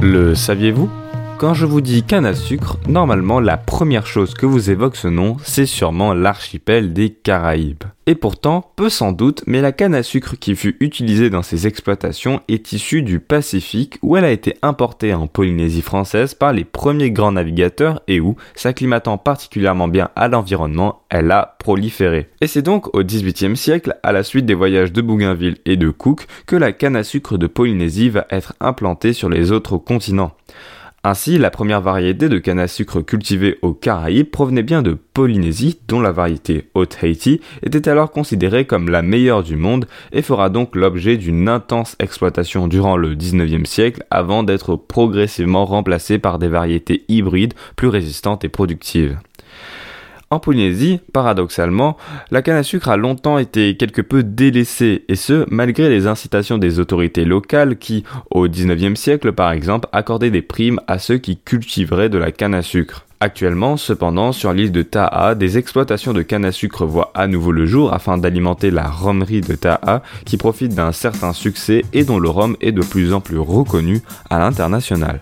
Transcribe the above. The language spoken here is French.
Le saviez-vous? Quand je vous dis canne à sucre, normalement la première chose que vous évoque ce nom, c'est sûrement l'archipel des Caraïbes. Et pourtant, peu sans doute, mais la canne à sucre qui fut utilisée dans ces exploitations est issue du Pacifique où elle a été importée en Polynésie française par les premiers grands navigateurs et où, s'acclimatant particulièrement bien à l'environnement, elle a proliféré. Et c'est donc au XVIIIe siècle, à la suite des voyages de Bougainville et de Cook, que la canne à sucre de Polynésie va être implantée sur les autres continents. Ainsi, la première variété de canne à sucre cultivée aux Caraïbes provenait bien de Polynésie, dont la variété Haute Haiti était alors considérée comme la meilleure du monde et fera donc l'objet d'une intense exploitation durant le 19e siècle avant d'être progressivement remplacée par des variétés hybrides plus résistantes et productives. En Polynésie, paradoxalement, la canne à sucre a longtemps été quelque peu délaissée, et ce, malgré les incitations des autorités locales qui, au XIXe siècle par exemple, accordaient des primes à ceux qui cultiveraient de la canne à sucre. Actuellement, cependant, sur l'île de Taha, des exploitations de canne à sucre voient à nouveau le jour afin d'alimenter la rhumerie de Taha qui profite d'un certain succès et dont le rhum est de plus en plus reconnu à l'international.